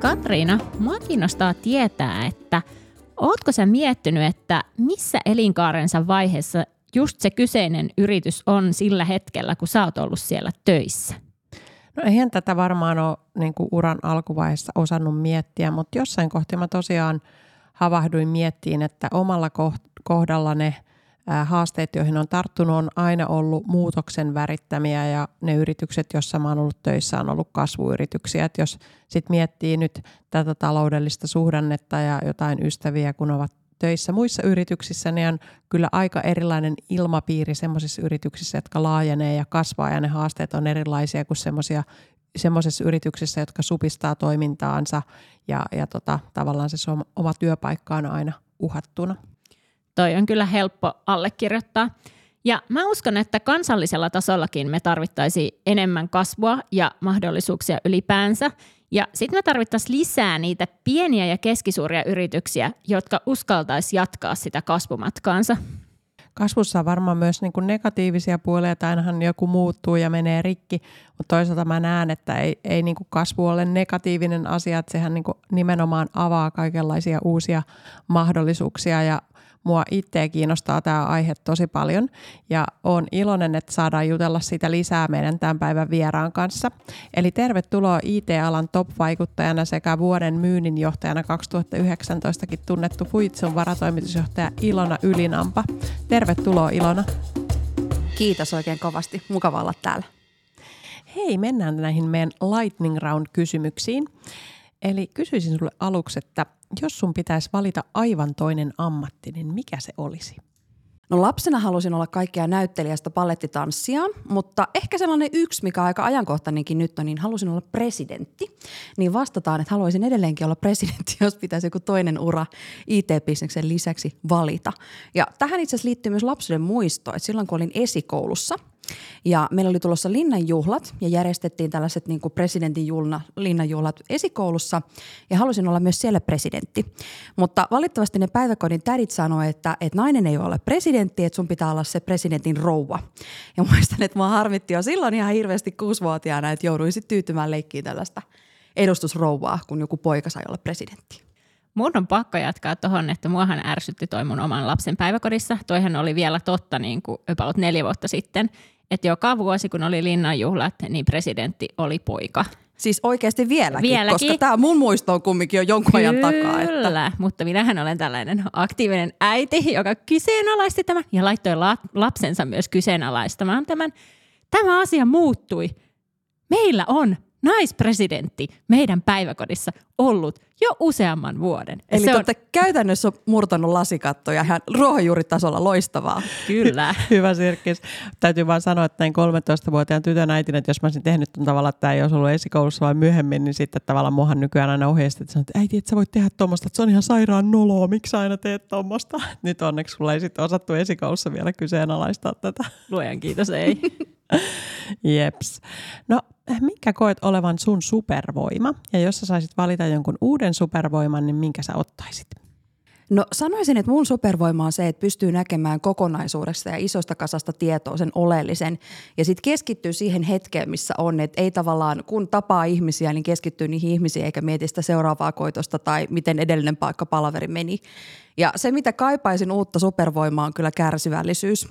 Katriina, mua kiinnostaa tietää, että ootko sä miettinyt, että missä elinkaarensa vaiheessa just se kyseinen yritys on sillä hetkellä, kun sä oot ollut siellä töissä? No eihän tätä varmaan ole niin kuin uran alkuvaiheessa osannut miettiä, mutta jossain kohti mä tosiaan havahduin miettiin, että omalla kohdalla ne – haasteet, joihin on tarttunut, on aina ollut muutoksen värittämiä ja ne yritykset, joissa mä oon ollut töissä, on ollut kasvuyrityksiä. Et jos sit miettii nyt tätä taloudellista suhdannetta ja jotain ystäviä, kun ovat töissä muissa yrityksissä, niin on kyllä aika erilainen ilmapiiri semmoisissa yrityksissä, jotka laajenee ja kasvaa ja ne haasteet on erilaisia kuin semmoisia semmoisessa yrityksessä, jotka supistaa toimintaansa ja, ja tota, tavallaan se oma työpaikka on aina uhattuna toi on kyllä helppo allekirjoittaa. Ja mä uskon, että kansallisella tasollakin me tarvittaisiin enemmän kasvua ja mahdollisuuksia ylipäänsä. Ja sitten me tarvittaisiin lisää niitä pieniä ja keskisuuria yrityksiä, jotka uskaltaisi jatkaa sitä kasvumatkaansa. Kasvussa on varmaan myös niin kuin negatiivisia puolia, että ainahan joku muuttuu ja menee rikki, mutta toisaalta mä näen, että ei, ei niin kuin kasvu ole negatiivinen asia, että sehän niin kuin nimenomaan avaa kaikenlaisia uusia mahdollisuuksia ja Mua itseä kiinnostaa tämä aihe tosi paljon ja on iloinen, että saadaan jutella siitä lisää meidän tämän päivän vieraan kanssa. Eli tervetuloa IT-alan top-vaikuttajana sekä vuoden myynninjohtajana 2019kin tunnettu Fuitsun varatoimitusjohtaja Ilona Ylinampa. Tervetuloa Ilona. Kiitos oikein kovasti. Mukava olla täällä. Hei, mennään näihin meidän lightning round kysymyksiin. Eli kysyisin sulle aluksi, että jos sun pitäisi valita aivan toinen ammatti, niin mikä se olisi? No lapsena halusin olla kaikkea näyttelijästä palettitanssia, mutta ehkä sellainen yksi, mikä aika ajankohtainenkin nyt on, niin halusin olla presidentti. Niin vastataan, että haluaisin edelleenkin olla presidentti, jos pitäisi joku toinen ura IT-bisneksen lisäksi valita. Ja tähän itse asiassa liittyy myös lapsuuden muisto, että silloin kun olin esikoulussa – ja meillä oli tulossa linnanjuhlat ja järjestettiin tällaiset niin kuin presidentin julna, linnanjuhlat esikoulussa ja halusin olla myös siellä presidentti. Mutta valitettavasti ne päiväkodin tädit sanoivat, että, että nainen ei ole presidentti, että sun pitää olla se presidentin rouva. Ja muistan, että mua harmitti jo silloin ihan hirveästi kuusivuotiaana, että jouduin sitten tyytymään leikkiin tällaista edustusrouvaa, kun joku poika sai olla presidentti. Mun on pakko jatkaa tuohon, että muahan ärsytti toi mun oman lapsen päiväkodissa. Toihan oli vielä totta niin kuin about neljä vuotta sitten että joka vuosi, kun oli linnanjuhlat, niin presidentti oli poika. Siis oikeasti vieläkin, vieläkin. koska tämä mun muisto on kumminkin jo jonkun Kyllä, ajan takaa. Että... mutta minähän olen tällainen aktiivinen äiti, joka kyseenalaisti tämän ja laittoi la- lapsensa myös kyseenalaistamaan tämän. Tämä asia muuttui. Meillä on naispresidentti meidän päiväkodissa ollut jo useamman vuoden. Eli se te olette käytännössä murtanut lasikattoja ihan ruohonjuuritasolla loistavaa. Kyllä. Hyvä Sirkis. Täytyy vaan sanoa, että näin 13-vuotiaan tytön äitinä, että jos mä olisin tehnyt tämän tavalla, että tämä ei olisi ollut esikoulussa vai myöhemmin, niin sitten tavallaan muahan nykyään aina ohjeistet, että äiti, että sä voit tehdä tuommoista, että se on ihan sairaan noloa, miksi aina teet tuommoista. Nyt onneksi sulla ei sitten osattu esikoulussa vielä kyseenalaistaa tätä. Luojan kiitos, ei. Jeps. No, mikä koet olevan sun supervoima? Ja jos sä saisit valita jonkun uuden supervoiman, niin minkä sä ottaisit? No sanoisin, että mun supervoima on se, että pystyy näkemään kokonaisuudesta ja isosta kasasta tietoa sen oleellisen. Ja sitten keskittyy siihen hetkeen, missä on. Että ei tavallaan, kun tapaa ihmisiä, niin keskittyy niihin ihmisiin eikä mieti sitä seuraavaa koitosta tai miten edellinen paikka palaveri meni. Ja se, mitä kaipaisin uutta supervoimaa, on kyllä kärsivällisyys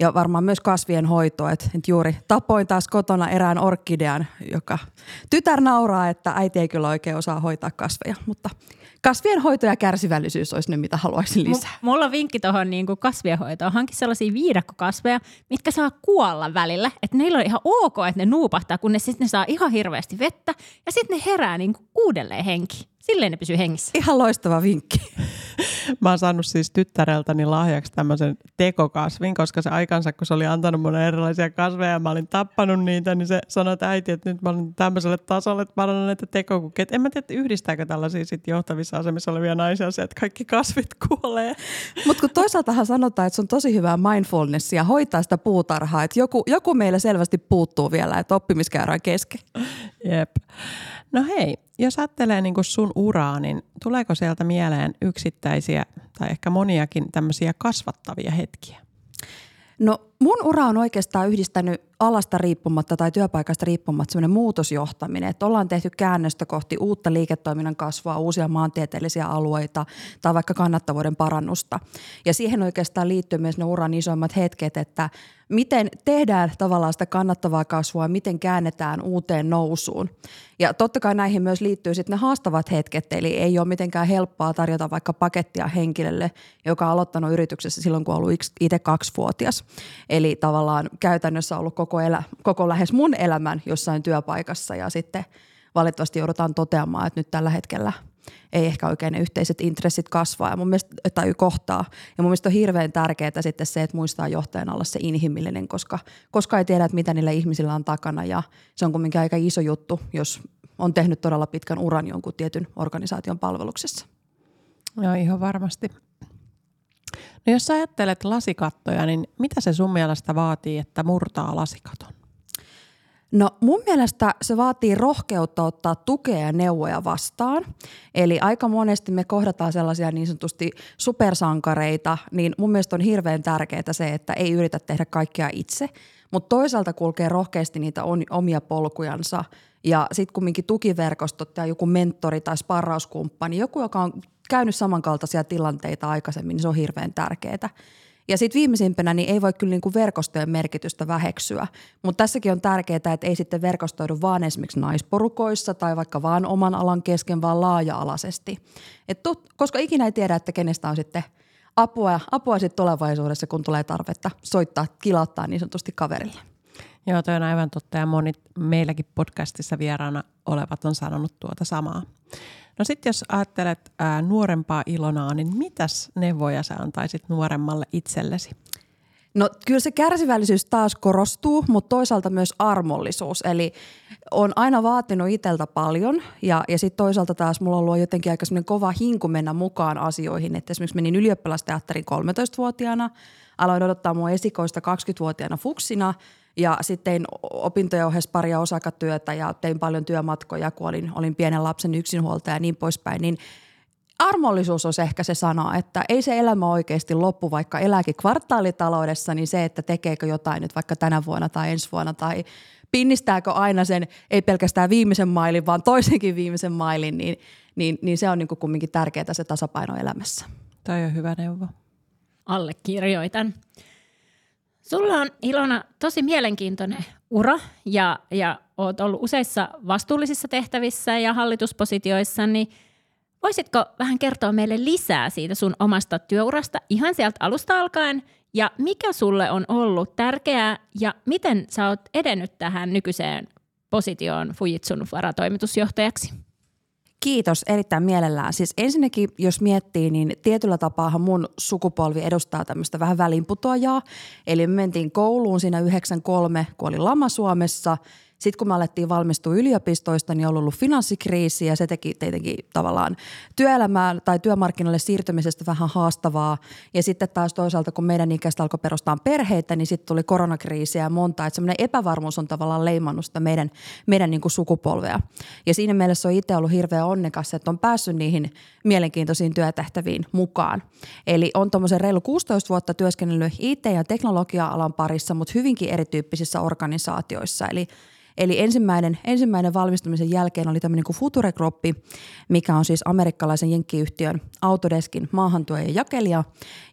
ja varmaan myös kasvien hoito. Että juuri tapoin taas kotona erään orkidean, joka tytär nauraa, että äiti ei kyllä oikein osaa hoitaa kasveja, mutta kasvien hoito ja kärsivällisyys olisi ne, mitä haluaisin lisää. M- mulla on vinkki tuohon niin kasvien hoitoon. Hankin sellaisia viidakkokasveja, mitkä saa kuolla välillä. Että neillä on ihan ok, että ne nuupahtaa, kun ne sitten saa ihan hirveästi vettä ja sitten ne herää niin kuin uudelleen henki. Silleen ne pysyy hengissä. Ihan loistava vinkki. Mä oon saanut siis tyttäreltäni lahjaksi tämmöisen tekokasvin, koska se aikansa, kun se oli antanut mulle erilaisia kasveja ja mä olin tappanut niitä, niin se sanoi, että äiti, että nyt mä olen tämmöiselle tasolle, että mä olen näitä tekokukia. En mä tiedä, että yhdistääkö tällaisia sit johtavissa asemissa olevia naisia se, että kaikki kasvit kuolee. Mutta kun toisaaltahan sanotaan, että se on tosi hyvää mindfulnessia hoitaa sitä puutarhaa, että joku, joku meillä selvästi puuttuu vielä, että oppimiskäärä kesken. Jep. No hei, jos ajattelee niin sun uraa, niin tuleeko sieltä mieleen yksittäisiä tai ehkä moniakin tämmöisiä kasvattavia hetkiä? No mun ura on oikeastaan yhdistänyt alasta riippumatta tai työpaikasta riippumatta semmoinen muutosjohtaminen, että ollaan tehty käännöstä kohti uutta liiketoiminnan kasvua, uusia maantieteellisiä alueita tai vaikka kannattavuuden parannusta. Ja siihen oikeastaan liittyy myös ne uran isoimmat hetket, että miten tehdään tavallaan sitä kannattavaa kasvua, miten käännetään uuteen nousuun. Ja totta kai näihin myös liittyy sitten ne haastavat hetket, eli ei ole mitenkään helppoa tarjota vaikka pakettia henkilölle, joka on aloittanut yrityksessä silloin, kun on ollut itse kaksivuotias. Eli tavallaan käytännössä ollut koko, elä, koko lähes mun elämän jossain työpaikassa ja sitten valitettavasti joudutaan toteamaan, että nyt tällä hetkellä ei ehkä oikein ne yhteiset intressit kasvaa ja mun mielestä, tai kohtaa. Ja mun mielestä on hirveän tärkeää sitten se, että muistaa johtajan olla se inhimillinen, koska, koska ei tiedä, että mitä niillä ihmisillä on takana ja se on kuitenkin aika iso juttu, jos on tehnyt todella pitkän uran jonkun tietyn organisaation palveluksessa. Joo, ihan varmasti. No jos ajattelet lasikattoja, niin mitä se sun mielestä vaatii, että murtaa lasikaton? No mun mielestä se vaatii rohkeutta ottaa tukea ja neuvoja vastaan. Eli aika monesti me kohdataan sellaisia niin sanotusti supersankareita, niin mun mielestä on hirveän tärkeää se, että ei yritä tehdä kaikkea itse, mutta toisaalta kulkee rohkeasti niitä omia polkujansa ja sitten kumminkin tukiverkostot tai joku mentori tai sparrauskumppani, joku, joka on käynyt samankaltaisia tilanteita aikaisemmin, niin se on hirveän tärkeää. Ja sitten viimeisimpänä niin ei voi kyllä niin kuin verkostojen merkitystä väheksyä, mutta tässäkin on tärkeää, että ei sitten verkostoidu vaan esimerkiksi naisporukoissa tai vaikka vaan oman alan kesken, vaan laaja-alaisesti. Et koska ikinä ei tiedä, että kenestä on sitten apua, apua sitten tulevaisuudessa, kun tulee tarvetta soittaa, kilauttaa niin sanotusti kaverille. Joo, toi on aivan totta ja moni meilläkin podcastissa vieraana olevat on sanonut tuota samaa. No sitten jos ajattelet ää, nuorempaa Ilonaa, niin mitäs neuvoja sä antaisit nuoremmalle itsellesi? No kyllä se kärsivällisyys taas korostuu, mutta toisaalta myös armollisuus. Eli on aina vaatinut itseltä paljon ja, ja sitten toisaalta taas mulla on ollut jotenkin aika kova hinku mennä mukaan asioihin. Että esimerkiksi menin ylioppilasteatterin 13-vuotiaana, aloin odottaa mun esikoista 20-vuotiaana fuksina – ja sitten tein opintojen ohessa paria osakatyötä ja tein paljon työmatkoja, kun olin, olin pienen lapsen yksinhuoltaja ja niin poispäin. Niin armollisuus on ehkä se sana, että ei se elämä oikeasti loppu, vaikka elääkin kvartaalitaloudessa, niin se, että tekeekö jotain nyt vaikka tänä vuonna tai ensi vuonna tai pinnistääkö aina sen, ei pelkästään viimeisen mailin, vaan toisenkin viimeisen mailin, niin, niin, niin se on niin kuin kumminkin tärkeää se tasapaino elämässä. Toi on hyvä neuvo. Allekirjoitan. Sulla on Ilona tosi mielenkiintoinen ura ja, ja oot ollut useissa vastuullisissa tehtävissä ja hallituspositioissa, niin voisitko vähän kertoa meille lisää siitä sun omasta työurasta ihan sieltä alusta alkaen ja mikä sulle on ollut tärkeää ja miten sä oot edennyt tähän nykyiseen positioon Fujitsun varatoimitusjohtajaksi? Kiitos erittäin mielellään. Siis ensinnäkin, jos miettii, niin tietyllä tapaahan mun sukupolvi edustaa tämmöistä vähän välinputoajaa. Eli me mentiin kouluun siinä 93, kun oli lama Suomessa – sitten kun me alettiin valmistua yliopistoista, niin on ollut finanssikriisi ja se teki tietenkin tavallaan työelämään tai työmarkkinoille siirtymisestä vähän haastavaa. Ja sitten taas toisaalta, kun meidän ikäistä alkoi perustaa perheitä, niin sitten tuli koronakriisi ja monta. Että semmoinen epävarmuus on tavallaan leimannut sitä meidän, meidän niin kuin sukupolvea. Ja siinä mielessä on itse ollut hirveän onnekas, että on päässyt niihin mielenkiintoisiin työtehtäviin mukaan. Eli on tuommoisen reilu 16 vuotta työskennellyt IT- ja teknologia-alan parissa, mutta hyvinkin erityyppisissä organisaatioissa. Eli Eli ensimmäinen, ensimmäinen valmistumisen jälkeen oli tämmöinen kuin Future Group, mikä on siis amerikkalaisen jenkkiyhtiön Autodeskin maahantuo ja jakelija.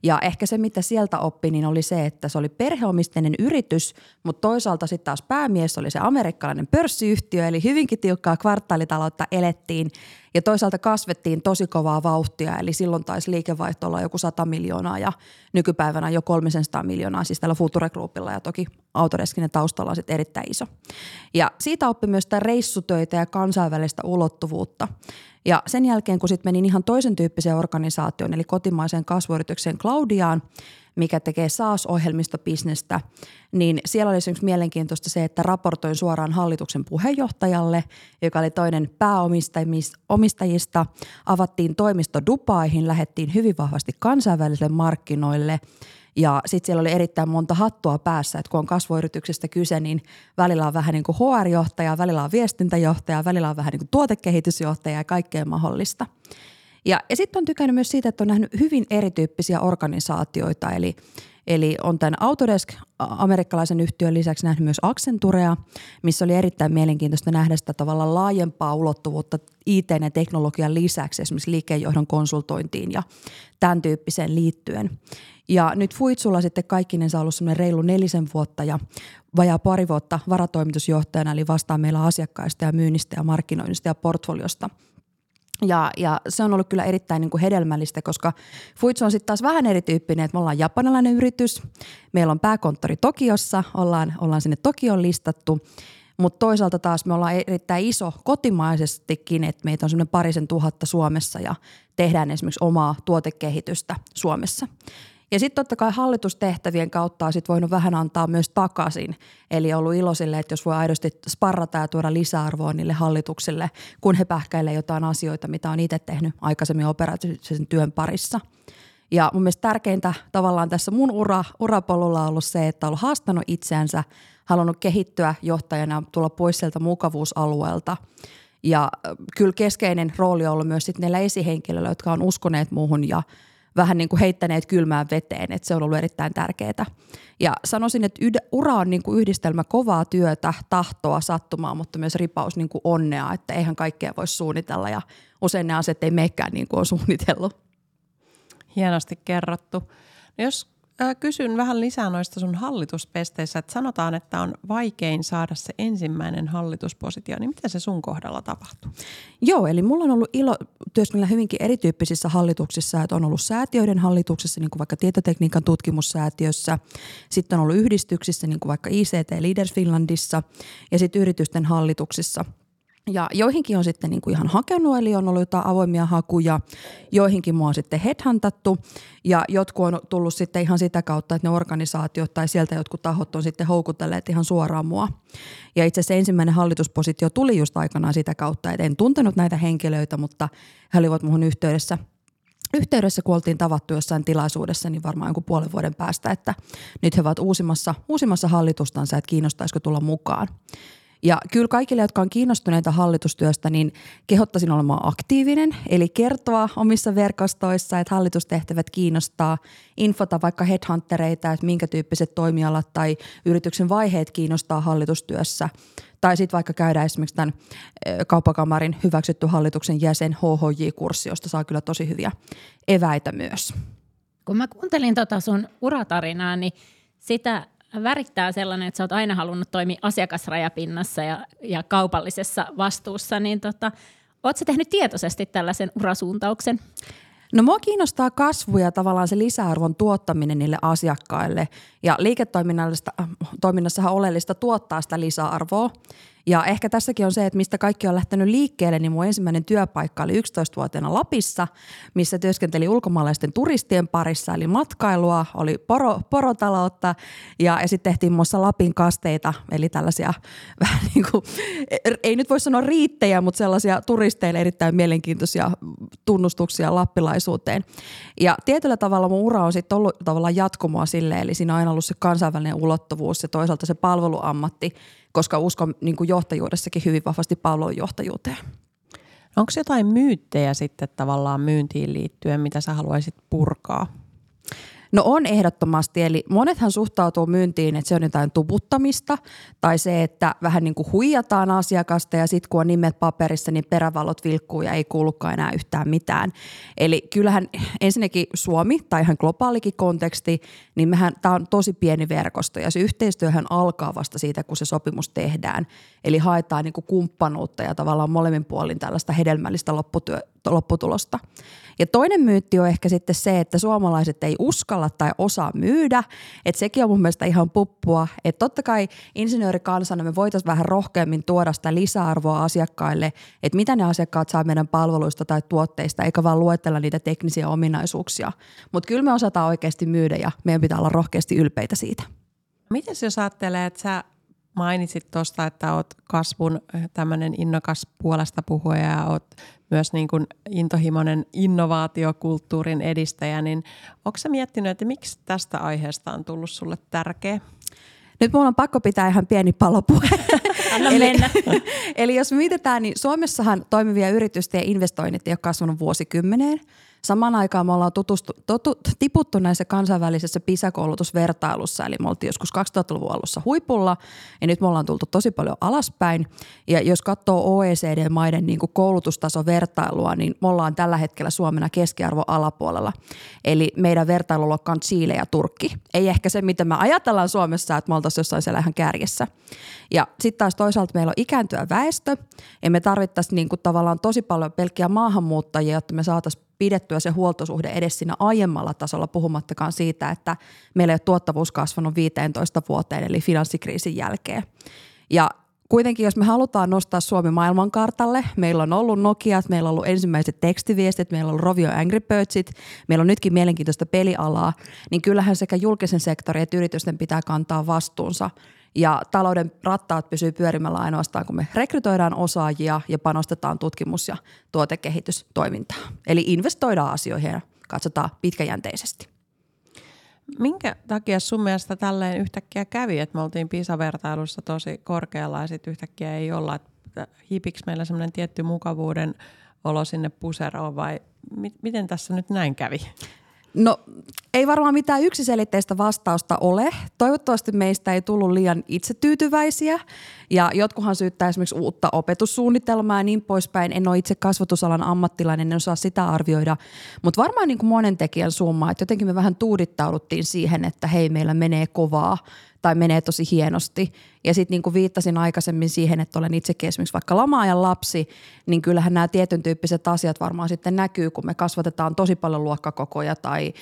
Ja ehkä se, mitä sieltä oppi, niin oli se, että se oli perheomisteinen yritys, mutta toisaalta sitten taas päämies oli se amerikkalainen pörssiyhtiö, eli hyvinkin tiukkaa kvartaalitaloutta elettiin ja toisaalta kasvettiin tosi kovaa vauhtia, eli silloin taisi liikevaihto olla joku 100 miljoonaa ja nykypäivänä jo 300 miljoonaa, siis tällä Future Groupilla ja toki Autodeskin taustalla on sitten erittäin iso. Ja siitä oppi myös sitä reissutöitä ja kansainvälistä ulottuvuutta. Ja sen jälkeen, kun sitten menin ihan toisen tyyppiseen organisaatioon, eli kotimaiseen kasvuyritykseen Claudiaan, mikä tekee SaaS-ohjelmista bisnestä, niin siellä oli esimerkiksi mielenkiintoista se, että raportoin suoraan hallituksen puheenjohtajalle, joka oli toinen pääomistajista. Avattiin toimisto Dubaihin, lähettiin hyvin vahvasti kansainvälisille markkinoille – ja sitten siellä oli erittäin monta hattua päässä, että kun on kasvuyrityksestä kyse, niin välillä on vähän niin kuin HR-johtaja, välillä on viestintäjohtaja, välillä on vähän niin kuin tuotekehitysjohtaja ja kaikkea mahdollista. Ja, ja sitten on tykännyt myös siitä, että on nähnyt hyvin erityyppisiä organisaatioita, eli Eli on tämän Autodesk amerikkalaisen yhtiön lisäksi nähnyt myös Accenturea, missä oli erittäin mielenkiintoista nähdä sitä tavalla laajempaa ulottuvuutta IT- ja teknologian lisäksi esimerkiksi liikkeenjohdon konsultointiin ja tämän tyyppiseen liittyen. Ja nyt Fuitsulla sitten kaikkinensa ollut reilu nelisen vuotta ja vajaa pari vuotta varatoimitusjohtajana, eli vastaa meillä asiakkaista ja myynnistä ja markkinoinnista ja portfoliosta – ja, ja se on ollut kyllä erittäin niin kuin hedelmällistä, koska Fuitsu on sitten taas vähän erityyppinen, että me ollaan japanilainen yritys, meillä on pääkonttori Tokiossa, ollaan, ollaan sinne Tokioon listattu, mutta toisaalta taas me ollaan erittäin iso kotimaisestikin, että meitä on semmoinen parisen tuhatta Suomessa ja tehdään esimerkiksi omaa tuotekehitystä Suomessa. Ja sitten totta kai hallitustehtävien kautta on sit voinut vähän antaa myös takaisin. Eli ollut ilo sille, että jos voi aidosti sparrata ja tuoda lisäarvoa niille hallituksille, kun he pähkäilee jotain asioita, mitä on itse tehnyt aikaisemmin operatiivisen työn parissa. Ja mun mielestä tärkeintä tavallaan tässä mun ura, urapolulla on ollut se, että on ollut haastanut itseänsä, halunnut kehittyä johtajana, tulla pois sieltä mukavuusalueelta. Ja kyllä keskeinen rooli on ollut myös sitten näillä esihenkilöillä, jotka on uskoneet muuhun ja – vähän niin kuin heittäneet kylmään veteen, että se on ollut erittäin tärkeää. Ja sanoisin, että ura on niin kuin yhdistelmä kovaa työtä, tahtoa, sattumaa, mutta myös ripaus niin kuin onnea, että eihän kaikkea voi suunnitella ja usein ne asiat ei meekään niin kuin on suunnitellut. Hienosti kerrottu. No jos kysyn vähän lisää noista sun hallituspesteissä, että sanotaan, että on vaikein saada se ensimmäinen hallituspositio, niin miten se sun kohdalla tapahtuu? Joo, eli mulla on ollut ilo työskennellä hyvinkin erityyppisissä hallituksissa, että on ollut säätiöiden hallituksessa, niin kuin vaikka tietotekniikan tutkimussäätiössä, sitten on ollut yhdistyksissä, niin kuin vaikka ICT Leaders Finlandissa ja sitten yritysten hallituksissa – ja joihinkin on sitten niin kuin ihan hakenut, eli on ollut jotain avoimia hakuja. Joihinkin mua on sitten headhuntattu ja jotkut on tullut sitten ihan sitä kautta, että ne organisaatiot tai sieltä jotkut tahot on sitten houkutelleet ihan suoraan mua. Ja itse asiassa ensimmäinen hallituspositio tuli just aikanaan sitä kautta, että en tuntenut näitä henkilöitä, mutta he olivat muhun yhteydessä yhteydessä, kun oltiin tavattu jossain tilaisuudessa, niin varmaan jonkun puolen vuoden päästä, että nyt he ovat uusimmassa, uusimmassa hallitustansa, että kiinnostaisiko tulla mukaan. Ja kyllä kaikille, jotka on kiinnostuneita hallitustyöstä, niin kehottaisin olemaan aktiivinen, eli kertoa omissa verkostoissa, että hallitustehtävät kiinnostaa, infota vaikka headhuntereita, että minkä tyyppiset toimialat tai yrityksen vaiheet kiinnostaa hallitustyössä. Tai sitten vaikka käydä esimerkiksi tämän kauppakamarin hyväksytty hallituksen jäsen HHJ-kurssi, josta saa kyllä tosi hyviä eväitä myös. Kun mä kuuntelin tota sun uratarinaa, niin sitä värittää sellainen, että sä oot aina halunnut toimia asiakasrajapinnassa ja, ja kaupallisessa vastuussa, niin tota, oot sä tehnyt tietoisesti tällaisen urasuuntauksen? No mua kiinnostaa kasvu ja tavallaan se lisäarvon tuottaminen niille asiakkaille. Ja liiketoiminnassahan oleellista tuottaa sitä lisäarvoa. Ja ehkä tässäkin on se, että mistä kaikki on lähtenyt liikkeelle, niin mun ensimmäinen työpaikka oli 11-vuotiaana Lapissa, missä työskenteli ulkomaalaisten turistien parissa, eli matkailua, oli poro, porotaloutta ja, ja sitten tehtiin muassa Lapin kasteita, eli tällaisia vähän niin kuin, ei nyt voi sanoa riittejä, mutta sellaisia turisteille erittäin mielenkiintoisia tunnustuksia lappilaisuuteen. Ja tietyllä tavalla mun ura on sitten ollut tavallaan jatkumoa sille, eli siinä on aina ollut se kansainvälinen ulottuvuus ja toisaalta se palveluammatti, koska uskon niin kuin johtajuudessakin hyvin vahvasti palvelujohtajuuteen. Onko jotain myyttejä sitten tavallaan myyntiin liittyen, mitä sä haluaisit purkaa? No on ehdottomasti, eli monethan suhtautuu myyntiin, että se on jotain tuputtamista tai se, että vähän niin kuin huijataan asiakasta ja sitten kun on nimet paperissa, niin perävalot vilkkuu ja ei kuulukaan enää yhtään mitään. Eli kyllähän ensinnäkin Suomi tai ihan globaalikin konteksti, niin mehän tämä on tosi pieni verkosto ja se yhteistyöhän alkaa vasta siitä, kun se sopimus tehdään. Eli haetaan niin kuin kumppanuutta ja tavallaan molemmin puolin tällaista hedelmällistä lopputyö, lopputulosta. Ja toinen myytti on ehkä sitten se, että suomalaiset ei uskalla tai osaa myydä. Että sekin on mun mielestä ihan puppua. Että totta kai insinöörikansana me voitaisiin vähän rohkeammin tuoda sitä lisäarvoa asiakkaille, että mitä ne asiakkaat saa meidän palveluista tai tuotteista, eikä vaan luettella niitä teknisiä ominaisuuksia. Mutta kyllä me osataan oikeasti myydä ja meidän pitää olla rohkeasti ylpeitä siitä. Miten jos ajattelee, että sä mainitsit tuosta, että oot kasvun eh, tämmöinen innokas puolesta puhuja ja oot myös niin kuin intohimoinen innovaatiokulttuurin edistäjä, niin onko sä miettinyt, että miksi tästä aiheesta on tullut sulle tärkeä? Nyt mulla on pakko pitää ihan pieni palopuhe. Anna eli, mennä. eli jos mietitään, niin Suomessahan toimivia yritysten investoinnit ei ole kasvanut vuosikymmeneen – Samaan aikaan me ollaan tutustu, totu, tiputtu näissä kansainvälisessä PISA-koulutusvertailussa, eli me oltiin joskus 2000-luvun alussa huipulla, ja nyt me ollaan tultu tosi paljon alaspäin. Ja jos katsoo OECD-maiden niin kuin koulutustasovertailua, niin me ollaan tällä hetkellä Suomena keskiarvo alapuolella. Eli meidän vertailuluokka on Chile ja Turkki. Ei ehkä se, mitä me ajatellaan Suomessa, että me oltaisiin jossain siellä ihan kärjessä. Ja sitten taas toisaalta meillä on ikääntyä väestö, ja me tarvittaisiin niin tavallaan tosi paljon pelkkiä maahanmuuttajia, jotta me saataisiin pidettyä se huoltosuhde edes siinä aiemmalla tasolla, puhumattakaan siitä, että meillä ei ole tuottavuus kasvanut 15 vuoteen, eli finanssikriisin jälkeen. Ja kuitenkin, jos me halutaan nostaa Suomi maailmankartalle, meillä on ollut Nokia, meillä on ollut ensimmäiset tekstiviestit, meillä on ollut Rovio Angry Birdsit, meillä on nytkin mielenkiintoista pelialaa, niin kyllähän sekä julkisen sektorin että yritysten pitää kantaa vastuunsa ja talouden rattaat pysyy pyörimällä ainoastaan, kun me rekrytoidaan osaajia ja panostetaan tutkimus- ja tuotekehitystoimintaan. Eli investoidaan asioihin ja katsotaan pitkäjänteisesti. Minkä takia sun mielestä tälleen yhtäkkiä kävi, että me oltiin PISA-vertailussa tosi korkealla ja sitten yhtäkkiä ei olla, että hiipiksi meillä semmoinen tietty mukavuuden olo sinne puseroon vai miten tässä nyt näin kävi? No ei varmaan mitään yksiselitteistä vastausta ole. Toivottavasti meistä ei tullut liian itsetyytyväisiä ja jotkuhan syyttää esimerkiksi uutta opetussuunnitelmaa ja niin poispäin. En ole itse kasvatusalan ammattilainen, en osaa sitä arvioida, mutta varmaan niin kuin monen tekijän summa, että jotenkin me vähän tuudittauduttiin siihen, että hei meillä menee kovaa tai menee tosi hienosti. Ja sitten niin kuin viittasin aikaisemmin siihen, että olen itsekin esimerkiksi vaikka lamaajan lapsi, niin kyllähän nämä tietyn tyyppiset asiat varmaan sitten näkyy, kun me kasvatetaan tosi paljon luokkakokoja tai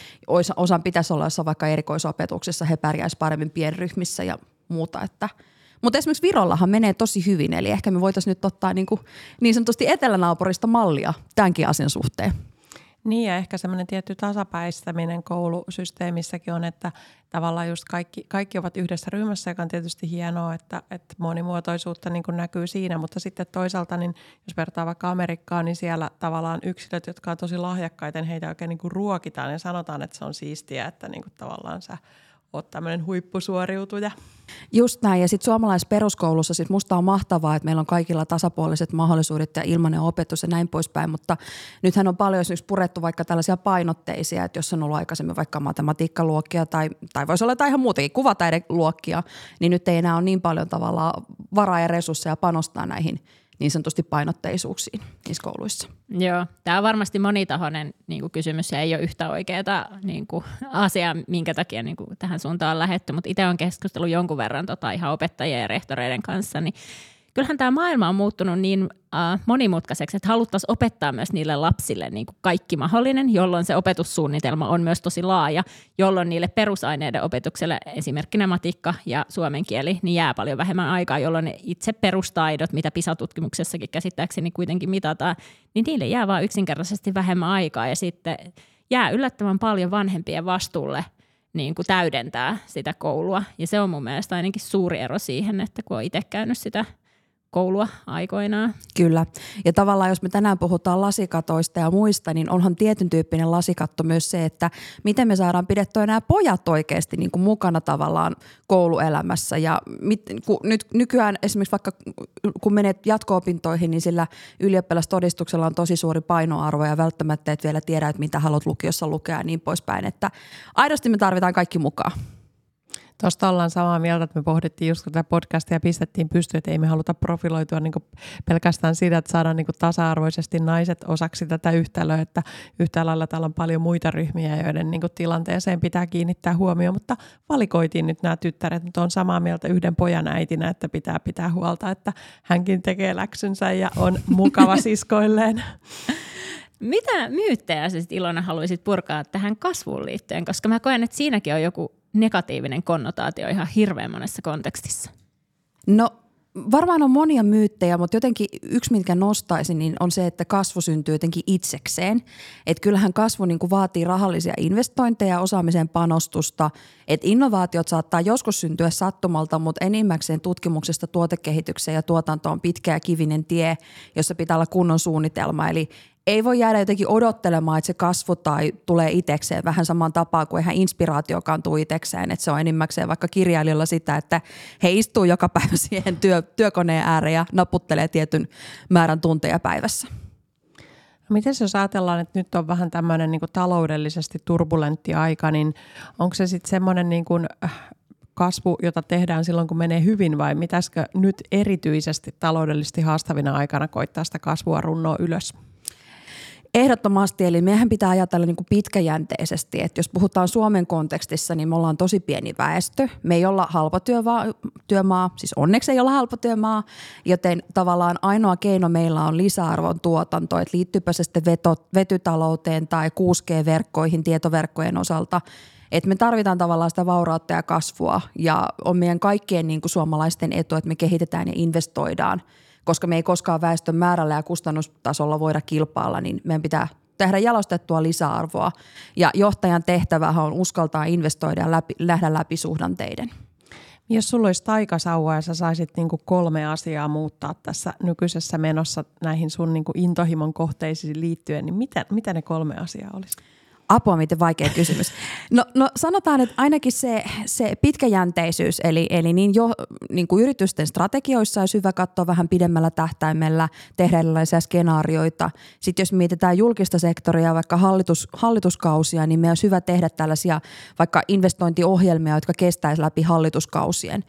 osan pitäisi olla jossain vaikka erikoisopetuksessa, he pärjäisivät paremmin pienryhmissä ja muuta, että – mutta esimerkiksi Virollahan menee tosi hyvin, eli ehkä me voitaisiin nyt ottaa niin, kuin niin sanotusti etelänaapurista mallia tämänkin asian suhteen. Niin ja ehkä semmoinen tietty tasapäistäminen koulusysteemissäkin on, että tavallaan just kaikki, kaikki ovat yhdessä ryhmässä, joka on tietysti hienoa, että, että monimuotoisuutta niin kuin näkyy siinä, mutta sitten toisaalta, niin jos vertaa vaikka Amerikkaan, niin siellä tavallaan yksilöt, jotka on tosi lahjakkaita, niin heitä oikein niin kuin ruokitaan ja sanotaan, että se on siistiä, että niin kuin tavallaan sä oot tämmöinen huippusuoriutuja. Just näin. Ja sitten suomalaisessa peruskoulussa sit musta on mahtavaa, että meillä on kaikilla tasapuoliset mahdollisuudet ja ilmainen opetus ja näin poispäin. Mutta nythän on paljon esimerkiksi purettu vaikka tällaisia painotteisia, että jos on ollut aikaisemmin vaikka matematiikkaluokkia tai, tai voisi olla jotain ihan muutakin kuvataideluokkia, niin nyt ei enää ole niin paljon tavallaan varaa ja resursseja panostaa näihin niin sanotusti painotteisuuksiin niissä kouluissa. Joo, tämä on varmasti monitahoinen niin kuin kysymys ja ei ole yhtä oikeaa niin kuin, asiaa, minkä takia niin kuin, tähän suuntaan on lähetty, mutta itse olen keskustellut jonkun verran tota, ihan opettajien ja rehtoreiden kanssa, niin kyllähän tämä maailma on muuttunut niin äh, monimutkaiseksi, että haluttaisiin opettaa myös niille lapsille niin kuin kaikki mahdollinen, jolloin se opetussuunnitelma on myös tosi laaja, jolloin niille perusaineiden opetukselle, esimerkkinä matikka ja suomen kieli, niin jää paljon vähemmän aikaa, jolloin ne itse perustaidot, mitä PISA-tutkimuksessakin käsittääkseni kuitenkin mitataan, niin niille jää vaan yksinkertaisesti vähemmän aikaa ja sitten jää yllättävän paljon vanhempien vastuulle niin kuin täydentää sitä koulua. Ja se on mun mielestä ainakin suuri ero siihen, että kun on itse käynyt sitä koulua aikoinaan. Kyllä. Ja tavallaan jos me tänään puhutaan lasikatoista ja muista, niin onhan tietyn tyyppinen lasikatto myös se, että miten me saadaan pidettyä nämä pojat oikeasti niin kuin mukana tavallaan kouluelämässä. Ja mit, kun nyt nykyään esimerkiksi vaikka kun menet jatko-opintoihin, niin sillä ylioppilastodistuksella on tosi suuri painoarvo ja välttämättä et vielä tiedä, että mitä haluat lukiossa lukea ja niin poispäin. Että aidosti me tarvitaan kaikki mukaan. Tuosta ollaan samaa mieltä, että me pohdittiin just tätä podcastia ja pistettiin pystyyn, että ei me haluta profiloitua niin pelkästään siitä, että saadaan niin tasa-arvoisesti naiset osaksi tätä yhtälöä, että yhtä lailla täällä on paljon muita ryhmiä, joiden niin tilanteeseen pitää kiinnittää huomioon, mutta valikoitiin nyt nämä tyttäret, mutta on samaa mieltä yhden pojan äitinä, että pitää pitää huolta, että hänkin tekee läksynsä ja on mukava siskoilleen. Mitä myyttejä sä sit Ilona haluaisit purkaa tähän kasvuun liittyen? Koska mä koen, että siinäkin on joku negatiivinen konnotaatio ihan hirveän monessa kontekstissa. No varmaan on monia myyttejä, mutta jotenkin yksi, mitkä nostaisin, niin on se, että kasvu syntyy jotenkin itsekseen. Että kyllähän kasvu niin kuin vaatii rahallisia investointeja, osaamisen panostusta. Että innovaatiot saattaa joskus syntyä sattumalta, mutta enimmäkseen tutkimuksesta tuotekehitykseen ja tuotantoon on pitkä ja kivinen tie, jossa pitää olla kunnon suunnitelma. Eli ei voi jäädä jotenkin odottelemaan, että se kasvu tai tulee itekseen vähän samaan tapaan kuin eihän inspiraatio kantuu itekseen. Että se on enimmäkseen vaikka kirjailijalla sitä, että he istuu joka päivä siihen työ, työkoneen ääreen ja naputtelee tietyn määrän tunteja päivässä. No miten jos ajatellaan, että nyt on vähän tämmöinen niin taloudellisesti turbulentti aika, niin onko se sitten semmoinen niin kuin äh, kasvu, jota tehdään silloin, kun menee hyvin vai mitäskö nyt erityisesti taloudellisesti haastavina aikana koittaa sitä kasvua runnoa ylös? Ehdottomasti, eli meidän pitää ajatella niin kuin pitkäjänteisesti, että jos puhutaan Suomen kontekstissa, niin me ollaan tosi pieni väestö. Me ei olla halpatyömaa, siis onneksi ei olla halpatyömaa, joten tavallaan ainoa keino meillä on lisäarvon tuotanto, että liittyypä se sitten veto, vetytalouteen tai 6G-verkkoihin tietoverkkojen osalta, että me tarvitaan tavallaan sitä vaurautta ja kasvua ja on meidän kaikkien niin kuin suomalaisten etu, että me kehitetään ja investoidaan – koska me ei koskaan väestön määrällä ja kustannustasolla voida kilpailla, niin meidän pitää tehdä jalostettua lisäarvoa. Ja johtajan tehtävä on uskaltaa investoida ja läpi, lähdä läpi suhdanteiden. Jos sulla olisi taikasauva ja sä saisit niin kuin kolme asiaa muuttaa tässä nykyisessä menossa näihin sun niin kuin intohimon kohteisiin liittyen, niin mitä, mitä ne kolme asiaa olisi? Apua, miten vaikea kysymys. No, no sanotaan, että ainakin se, se pitkäjänteisyys, eli, eli niin jo niin kuin yritysten strategioissa olisi hyvä katsoa vähän pidemmällä tähtäimellä, tehdä erilaisia skenaarioita. Sitten jos mietitään julkista sektoria, vaikka hallitus, hallituskausia, niin meidän olisi hyvä tehdä tällaisia vaikka investointiohjelmia, jotka kestäisi läpi hallituskausien.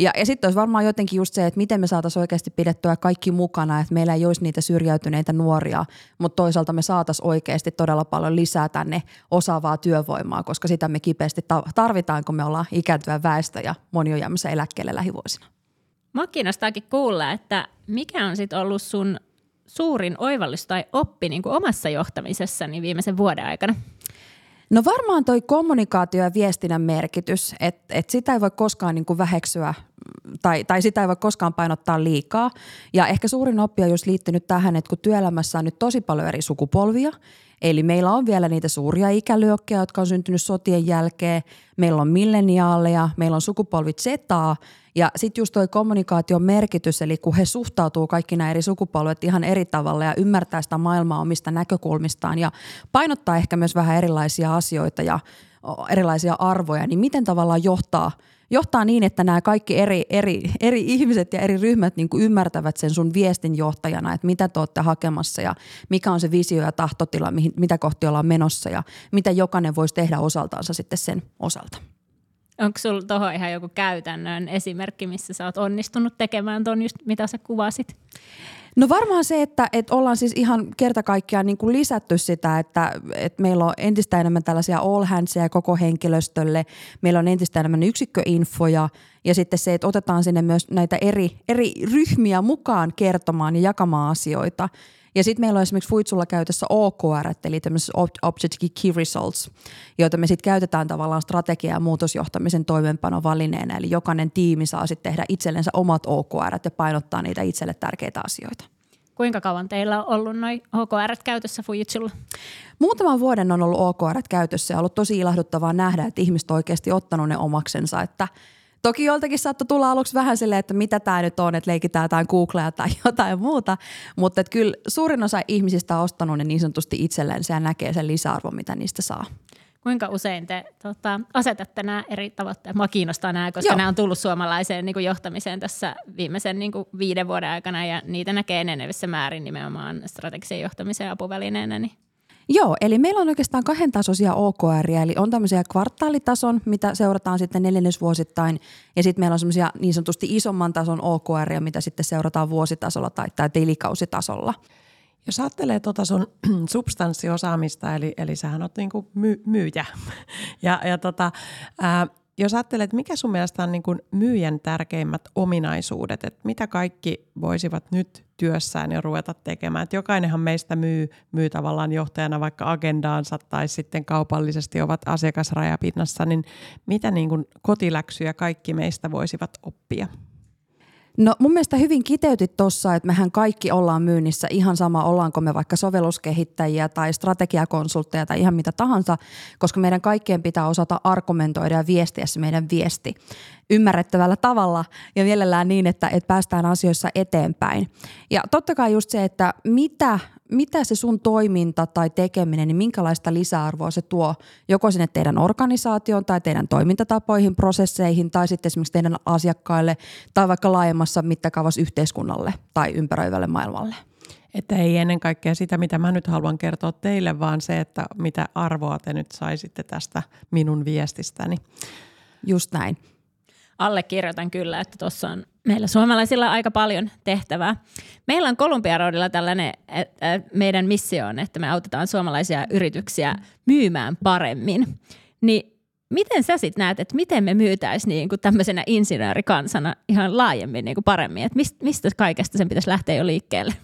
Ja, ja sitten olisi varmaan jotenkin just se, että miten me saataisiin oikeasti pidettyä kaikki mukana, että meillä ei olisi niitä syrjäytyneitä nuoria, mutta toisaalta me saataisiin oikeasti todella paljon lisää tänne osaavaa työvoimaa, koska sitä me kipeästi tarvitaan, kun me ollaan ikääntyvä väestö ja moni on jäämässä eläkkeelle lähivuosina. Mua kiinnostaakin kuulla, että mikä on sitten ollut sun suurin oivallus tai oppi niin kuin omassa johtamisessani viimeisen vuoden aikana? No varmaan toi kommunikaatio ja viestinnän merkitys, että et sitä ei voi koskaan niin kuin väheksyä tai, tai sitä ei voi koskaan painottaa liikaa. Ja ehkä suurin oppi on just liittynyt tähän, että kun työelämässä on nyt tosi paljon eri sukupolvia, eli meillä on vielä niitä suuria ikälyökkejä, jotka on syntynyt sotien jälkeen, meillä on milleniaaleja, meillä on sukupolvit Zetaa, ja sitten just toi kommunikaation merkitys, eli kun he suhtautuu kaikki nämä eri sukupolvet ihan eri tavalla ja ymmärtää sitä maailmaa omista näkökulmistaan ja painottaa ehkä myös vähän erilaisia asioita ja erilaisia arvoja, niin miten tavallaan johtaa – johtaa niin, että nämä kaikki eri, eri, eri ihmiset ja eri ryhmät niin kuin ymmärtävät sen sun viestin johtajana, että mitä te olette hakemassa ja mikä on se visio ja tahtotila, mihin, mitä kohti ollaan menossa ja mitä jokainen voisi tehdä osaltaansa sitten sen osalta. Onko sinulla tuohon ihan joku käytännön esimerkki, missä sä oot onnistunut tekemään tuon just mitä sä kuvasit? No varmaan se, että, että ollaan siis ihan kerta kaikkiaan niin kuin lisätty sitä, että, että meillä on entistä enemmän tällaisia all handsia koko henkilöstölle. Meillä on entistä enemmän yksikköinfoja ja sitten se, että otetaan sinne myös näitä eri, eri ryhmiä mukaan kertomaan ja jakamaan asioita. Ja sitten meillä on esimerkiksi Fuitsulla käytössä OKR, eli tämmöiset Objective Key Results, joita me sitten käytetään tavallaan strategia- ja muutosjohtamisen toimenpanovälineenä. Eli jokainen tiimi saa sitten tehdä itsellensä omat OKR ja painottaa niitä itselle tärkeitä asioita. Kuinka kauan teillä on ollut noin OKR käytössä Fujitsulla? Muutaman vuoden on ollut OKR käytössä ja ollut tosi ilahduttavaa nähdä, että ihmiset oikeasti ottanut ne omaksensa, että – Toki joltakin saattoi tulla aluksi vähän silleen, että mitä tämä nyt on, että leikitään jotain Googlea tai jotain muuta, mutta että kyllä suurin osa ihmisistä on ostanut ne niin sanotusti itselleen ja näkee sen lisäarvon, mitä niistä saa. Kuinka usein te tota, asetatte nämä eri tavoitteet? Mua kiinnostaa nämä, koska Joo. nämä on tullut suomalaiseen niin kuin johtamiseen tässä viimeisen niin kuin viiden vuoden aikana ja niitä näkee enenevissä määrin nimenomaan strategisen johtamisen apuvälineenä. Niin Joo, eli meillä on oikeastaan kahden tasoisia OKR, eli on tämmöisiä kvartaalitason, mitä seurataan sitten neljännesvuosittain, ja sitten meillä on semmoisia niin sanotusti isomman tason OKR, mitä sitten seurataan vuositasolla tai, tai tilikausitasolla. Jos ajattelee tuota sun substanssiosaamista, eli, eli sähän oot niinku my, myyjä, ja, ja tota, ää, jos ajattelet, että mikä sun mielestä on niin kuin myyjän tärkeimmät ominaisuudet, että mitä kaikki voisivat nyt työssään jo ruveta tekemään. Että jokainenhan meistä myy, myy tavallaan johtajana vaikka agendaansa tai sitten kaupallisesti ovat asiakasrajapinnassa, niin mitä niin kuin kotiläksyjä kaikki meistä voisivat oppia? No mun mielestä hyvin kiteytit tuossa, että mehän kaikki ollaan myynnissä ihan sama, ollaanko me vaikka sovelluskehittäjiä tai strategiakonsultteja tai ihan mitä tahansa, koska meidän kaikkien pitää osata argumentoida ja viestiä se meidän viesti ymmärrettävällä tavalla ja mielellään niin, että, että päästään asioissa eteenpäin. Ja totta kai just se, että mitä mitä se sun toiminta tai tekeminen, niin minkälaista lisäarvoa se tuo joko sinne teidän organisaatioon tai teidän toimintatapoihin, prosesseihin tai sitten esimerkiksi teidän asiakkaille tai vaikka laajemmassa mittakaavassa yhteiskunnalle tai ympäröivälle maailmalle. Että ei ennen kaikkea sitä, mitä mä nyt haluan kertoa teille, vaan se, että mitä arvoa te nyt saisitte tästä minun viestistäni. Just näin allekirjoitan kyllä, että tuossa on meillä suomalaisilla aika paljon tehtävää. Meillä on Kolumbiaroudilla tällainen että meidän missio on, että me autetaan suomalaisia yrityksiä myymään paremmin. Niin miten sä sitten näet, että miten me myytäisiin niin kuin tämmöisenä insinöörikansana ihan laajemmin niin kuin paremmin? Että mistä kaikesta sen pitäisi lähteä jo liikkeelle?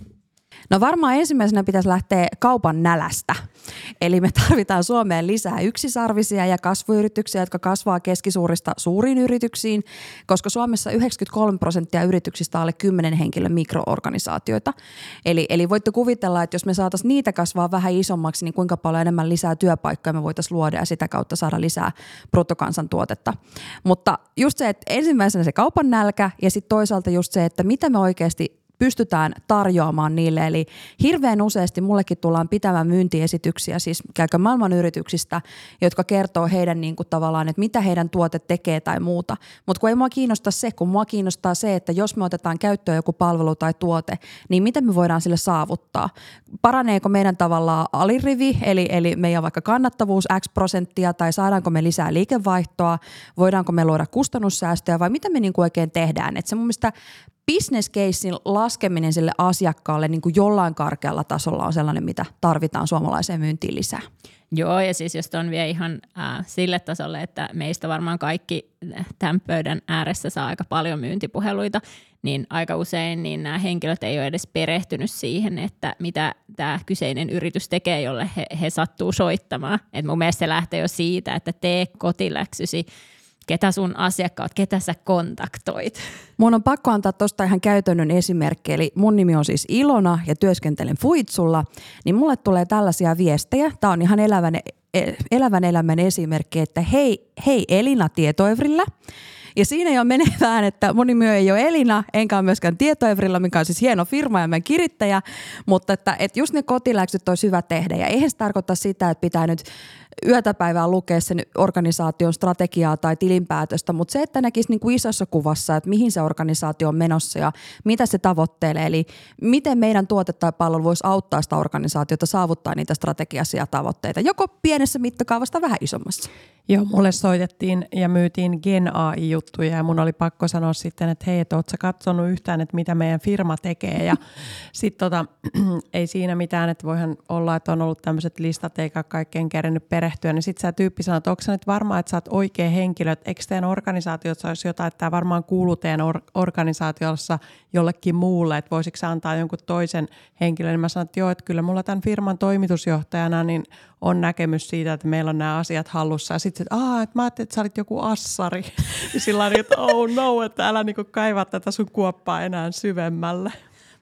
No varmaan ensimmäisenä pitäisi lähteä kaupan nälästä. Eli me tarvitaan Suomeen lisää yksisarvisia ja kasvuyrityksiä, jotka kasvaa keskisuurista suuriin yrityksiin, koska Suomessa 93 prosenttia yrityksistä on alle 10 henkilön mikroorganisaatioita. Eli, eli voitte kuvitella, että jos me saataisiin niitä kasvaa vähän isommaksi, niin kuinka paljon enemmän lisää työpaikkoja me voitaisiin luoda ja sitä kautta saada lisää bruttokansantuotetta. Mutta just se, että ensimmäisenä se kaupan nälkä ja sitten toisaalta just se, että mitä me oikeasti pystytään tarjoamaan niille. Eli hirveän useasti mullekin tullaan pitämään myyntiesityksiä, siis käykö maailman yrityksistä, jotka kertoo heidän niin kuin tavallaan, että mitä heidän tuote tekee tai muuta. Mutta kun ei mua kiinnosta se, kun mua kiinnostaa se, että jos me otetaan käyttöön joku palvelu tai tuote, niin miten me voidaan sille saavuttaa. Paraneeko meidän tavallaan alirivi, eli, eli meidän vaikka kannattavuus X prosenttia, tai saadaanko me lisää liikevaihtoa, voidaanko me luoda kustannussäästöjä, vai mitä me niin kuin oikein tehdään. Et se mun mielestä business casein laskeminen sille asiakkaalle niin kuin jollain karkealla tasolla on sellainen, mitä tarvitaan suomalaiseen myyntiin lisää. Joo, ja siis jos on vielä ihan äh, sille tasolle, että meistä varmaan kaikki tämän pöydän ääressä saa aika paljon myyntipuheluita, niin aika usein niin nämä henkilöt ei ole edes perehtynyt siihen, että mitä tämä kyseinen yritys tekee, jolle he, he sattuu soittamaan. Et mun mielestä se lähtee jo siitä, että tee kotiläksysi ketä sun asiakkaat, ketä sä kontaktoit? Mun on pakko antaa tuosta ihan käytännön esimerkki. Eli mun nimi on siis Ilona ja työskentelen Fuitsulla. Niin mulle tulee tällaisia viestejä. Tämä on ihan elävän, e, elävän elämän esimerkki, että hei, hei Elina Tietoivrillä. Ja siinä jo menevään, että mun nimi ei ole Elina, enkä ole myöskään Tietoevrilla, mikä on siis hieno firma ja meidän kirittäjä, mutta että, että just ne kotiläksyt olisi hyvä tehdä. Ja eihän se tarkoita sitä, että pitää nyt yötä päivää lukea sen organisaation strategiaa tai tilinpäätöstä, mutta se, että näkisi niin kuin isossa kuvassa, että mihin se organisaatio on menossa ja mitä se tavoittelee, eli miten meidän tuote tai palvelu voisi auttaa sitä organisaatiota saavuttaa niitä strategiaisia tavoitteita, joko pienessä mittakaavasta vähän isommassa. Joo, mulle soitettiin ja myytiin Gen AI-juttuja ja mun oli pakko sanoa sitten, että hei, että sä katsonut yhtään, että mitä meidän firma tekee? Ja sitten tota, ei siinä mitään, että voihan olla, että on ollut tämmöiset listat eikä kaikkeen kerennyt perehtyä, niin sitten sä tyyppi sanoo, että onko sä nyt varma, että sä oot oikea henkilö, että eikö teidän organisaatiossa olisi jotain, että tämä varmaan kuuluu teidän or- organisaatiossa jollekin muulle, että voisiko sä antaa jonkun toisen henkilön, niin mä sanoin, että joo, että kyllä mulla tämän firman toimitusjohtajana niin on näkemys siitä, että meillä on nämä asiat hallussa. Ja sitten, että, Aa, että mä ajattelin, että sä olit joku assari. Sillä että oh no, että älä niinku kaivaa tätä sun kuoppaa enää syvemmälle.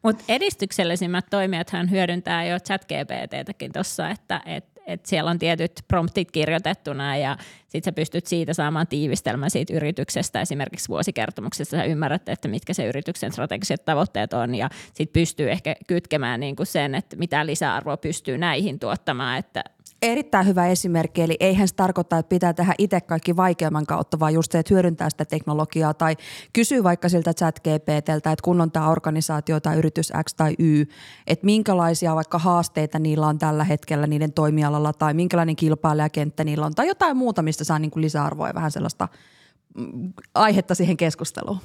Mutta edistyksellisimmät toimijathan hyödyntää jo chat GPTtäkin tuossa, että et, et siellä on tietyt promptit kirjoitettuna ja sitten sä pystyt siitä saamaan tiivistelmän siitä yrityksestä. Esimerkiksi vuosikertomuksessa sä ymmärrät, että mitkä se yrityksen strategiset tavoitteet on ja sitten pystyy ehkä kytkemään niinku sen, että mitä lisäarvoa pystyy näihin tuottamaan, että erittäin hyvä esimerkki, eli eihän se tarkoita, että pitää tehdä itse kaikki vaikeamman kautta, vaan just se, että hyödyntää sitä teknologiaa tai kysyy vaikka siltä chat GPTltä, että kun on tämä organisaatio tai yritys X tai Y, että minkälaisia vaikka haasteita niillä on tällä hetkellä niiden toimialalla tai minkälainen kilpailijakenttä niillä on tai jotain muuta, mistä saa niin kuin lisäarvoa ja vähän sellaista mm, aihetta siihen keskusteluun.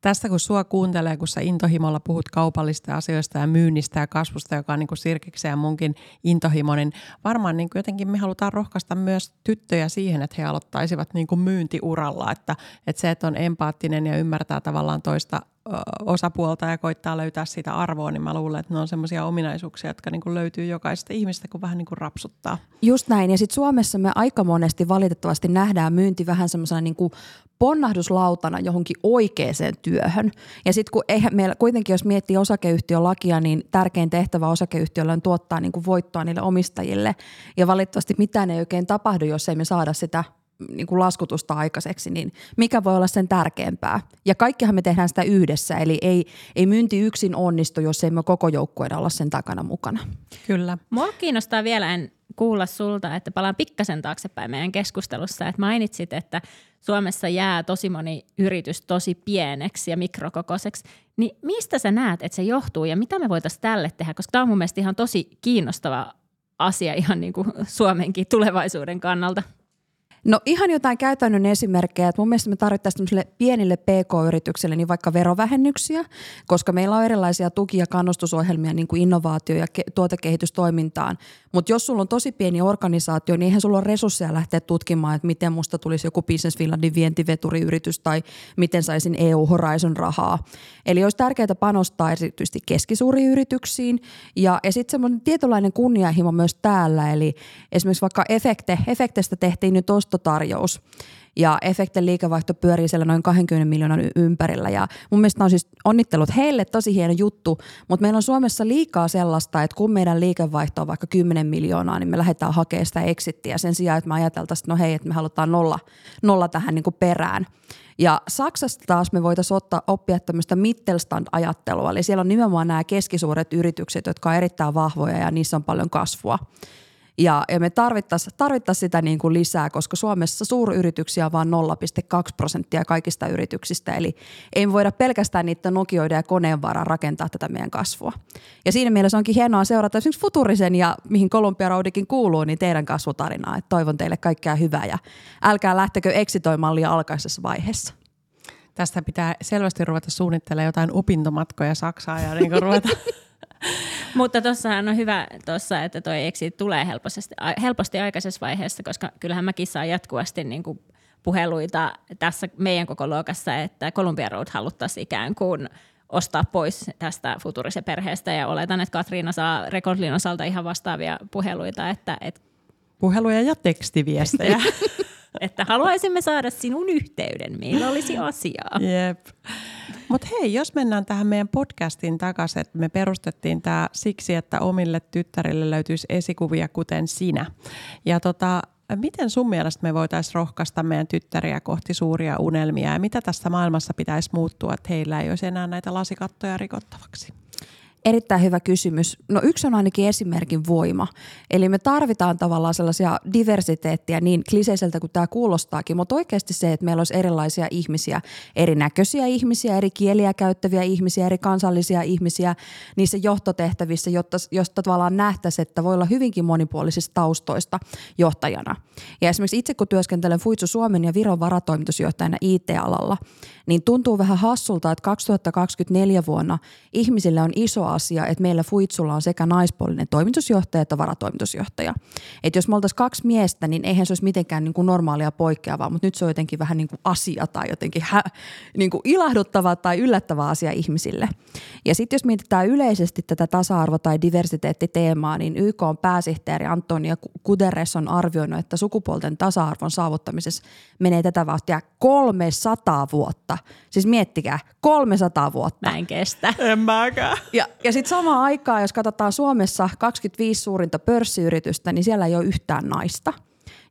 Tästä kun sua kuuntelee, kun sä intohimolla puhut kaupallista asioista ja myynnistä ja kasvusta, joka on niin kuin Sirkiksen ja munkin intohimo, niin varmaan niin kuin jotenkin me halutaan rohkaista myös tyttöjä siihen, että he aloittaisivat niin kuin myyntiuralla, että, että se, että on empaattinen ja ymmärtää tavallaan toista osapuolta ja koittaa löytää sitä arvoa, niin mä luulen, että ne on semmoisia ominaisuuksia, jotka niin kuin löytyy jokaisesta ihmistä, kun vähän niin kuin rapsuttaa. Just näin. Ja sitten Suomessa me aika monesti valitettavasti nähdään myynti vähän semmoisena niin kuin ponnahduslautana johonkin oikeaan työhön. Ja sitten kun eihän meillä kuitenkin, jos miettii osakeyhtiölakia, niin tärkein tehtävä osakeyhtiöllä on tuottaa niin kuin voittoa niille omistajille. Ja valitettavasti mitään ei oikein tapahdu, jos ei me saada sitä niin kuin laskutusta aikaiseksi, niin mikä voi olla sen tärkeämpää? Ja kaikkihan me tehdään sitä yhdessä, eli ei, ei myynti yksin onnistu, jos ei me koko joukkueen olla sen takana mukana. Kyllä. Mua kiinnostaa vielä en kuulla sulta, että palaan pikkasen taaksepäin meidän keskustelussa, että mainitsit, että Suomessa jää tosi moni yritys tosi pieneksi ja mikrokokoiseksi, niin mistä sä näet, että se johtuu ja mitä me voitaisiin tälle tehdä, koska tämä on mun mielestä ihan tosi kiinnostava asia ihan niin kuin Suomenkin tulevaisuuden kannalta. No ihan jotain käytännön esimerkkejä, että mun mielestä me tarvittaisiin pienille PK-yrityksille niin vaikka verovähennyksiä, koska meillä on erilaisia tuki- ja kannustusohjelmia niin kuin innovaatio- ja ke- tuotekehitystoimintaan. Mutta jos sulla on tosi pieni organisaatio, niin eihän sulla ole resursseja lähteä tutkimaan, että miten musta tulisi joku Business Finlandin vientiveturiyritys tai miten saisin EU Horizon rahaa. Eli olisi tärkeää panostaa erityisesti keskisuuriin yrityksiin ja, ja sitten semmoinen tietynlainen kunnianhimo myös täällä. Eli esimerkiksi vaikka Efekte, Efektestä tehtiin nyt ostotarjous ja Efekten liikevaihto pyörii siellä noin 20 miljoonan ympärillä ja mun mielestä on siis onnittelut heille tosi hieno juttu, mutta meillä on Suomessa liikaa sellaista, että kun meidän liikevaihto on vaikka 10 miljoonaa, niin me lähdetään hakemaan sitä exittiä sen sijaan, että me ajateltaisiin, että no hei, että me halutaan nolla, nolla tähän niin kuin perään. Ja Saksasta taas me voitaisiin ottaa oppia tämmöistä Mittelstand-ajattelua, eli siellä on nimenomaan nämä keskisuuret yritykset, jotka on erittäin vahvoja ja niissä on paljon kasvua. Ja, ja me tarvittaisiin tarvittais sitä niin kuin lisää, koska Suomessa suuryrityksiä on vain 0,2 prosenttia kaikista yrityksistä. Eli ei me voida pelkästään niitä nokioida ja koneen varaan rakentaa tätä meidän kasvua. Ja siinä mielessä onkin hienoa seurata esimerkiksi Futurisen ja mihin Columbia Roadikin kuuluu, niin teidän kasvutarinaa. Et toivon teille kaikkea hyvää ja älkää lähtekö eksitoimaan liian alkaisessa vaiheessa tästä pitää selvästi ruveta suunnittelemaan jotain opintomatkoja Saksaan ja niin ruveta Mutta tuossahan on hyvä tossa, että toi exit tulee helposti, helposti aikaisessa vaiheessa, koska kyllähän mäkin saan jatkuvasti niin kuin puheluita tässä meidän koko luokassa, että Columbia Road haluttaisiin ikään kuin ostaa pois tästä futurisen perheestä ja oletan, että Katriina saa Recordlin osalta ihan vastaavia puheluita. Että, että Puheluja ja tekstiviestejä. että haluaisimme saada sinun yhteyden, meillä olisi asiaa. Jep. Mutta hei, jos mennään tähän meidän podcastiin takaisin, että me perustettiin tämä siksi, että omille tyttärille löytyisi esikuvia kuten sinä. Ja tota, miten sun mielestä me voitaisiin rohkaista meidän tyttäriä kohti suuria unelmia ja mitä tässä maailmassa pitäisi muuttua, että heillä ei olisi enää näitä lasikattoja rikottavaksi? Erittäin hyvä kysymys. No yksi on ainakin esimerkin voima. Eli me tarvitaan tavallaan sellaisia diversiteettiä niin kliseiseltä kuin tämä kuulostaakin, mutta oikeasti se, että meillä olisi erilaisia ihmisiä, erinäköisiä ihmisiä, eri kieliä käyttäviä ihmisiä, eri kansallisia ihmisiä niissä johtotehtävissä, jotta, josta tavallaan nähtäisiin, että voi olla hyvinkin monipuolisista taustoista johtajana. Ja esimerkiksi itse kun työskentelen Fuitsu Suomen ja Viron varatoimitusjohtajana IT-alalla, niin tuntuu vähän hassulta, että 2024 vuonna ihmisille on iso asia, että meillä Fuitsulla on sekä naispuolinen toimitusjohtaja että varatoimitusjohtaja. Että jos me oltaisiin kaksi miestä, niin eihän se olisi mitenkään niin kuin normaalia poikkeavaa, mutta nyt se on jotenkin vähän niin kuin asia tai jotenkin hä, niin kuin ilahduttava tai yllättävä asia ihmisille. Ja sitten jos mietitään yleisesti tätä tasa-arvo- tai diversiteettiteemaa, niin YK on pääsihteeri Antonia Guterres on arvioinut, että sukupuolten tasa-arvon saavuttamisessa menee tätä vauhtia 300 vuotta. Siis miettikää, 300 vuotta. Mä en kestä. En mäkään. Ja, ja sitten samaan aikaan, jos katsotaan Suomessa 25 suurinta pörssiyritystä, niin siellä ei ole yhtään naista.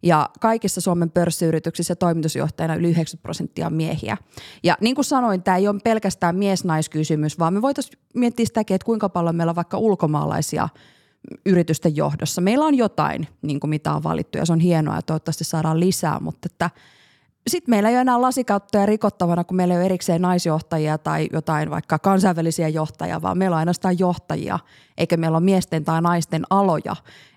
Ja kaikissa Suomen pörssiyrityksissä toimitusjohtajana yli 90 prosenttia on miehiä. Ja niin kuin sanoin, tämä ei ole pelkästään mies-naiskysymys, vaan me voitaisiin miettiä sitäkin, että kuinka paljon meillä on vaikka ulkomaalaisia yritysten johdossa. Meillä on jotain, niin kuin mitä on valittu, ja se on hienoa, ja toivottavasti saadaan lisää, mutta että – sitten meillä ei ole enää lasikattoja rikottavana, kun meillä ei ole erikseen naisjohtajia tai jotain vaikka kansainvälisiä johtajia, vaan meillä on ainoastaan johtajia, eikä meillä ole miesten tai naisten aloja.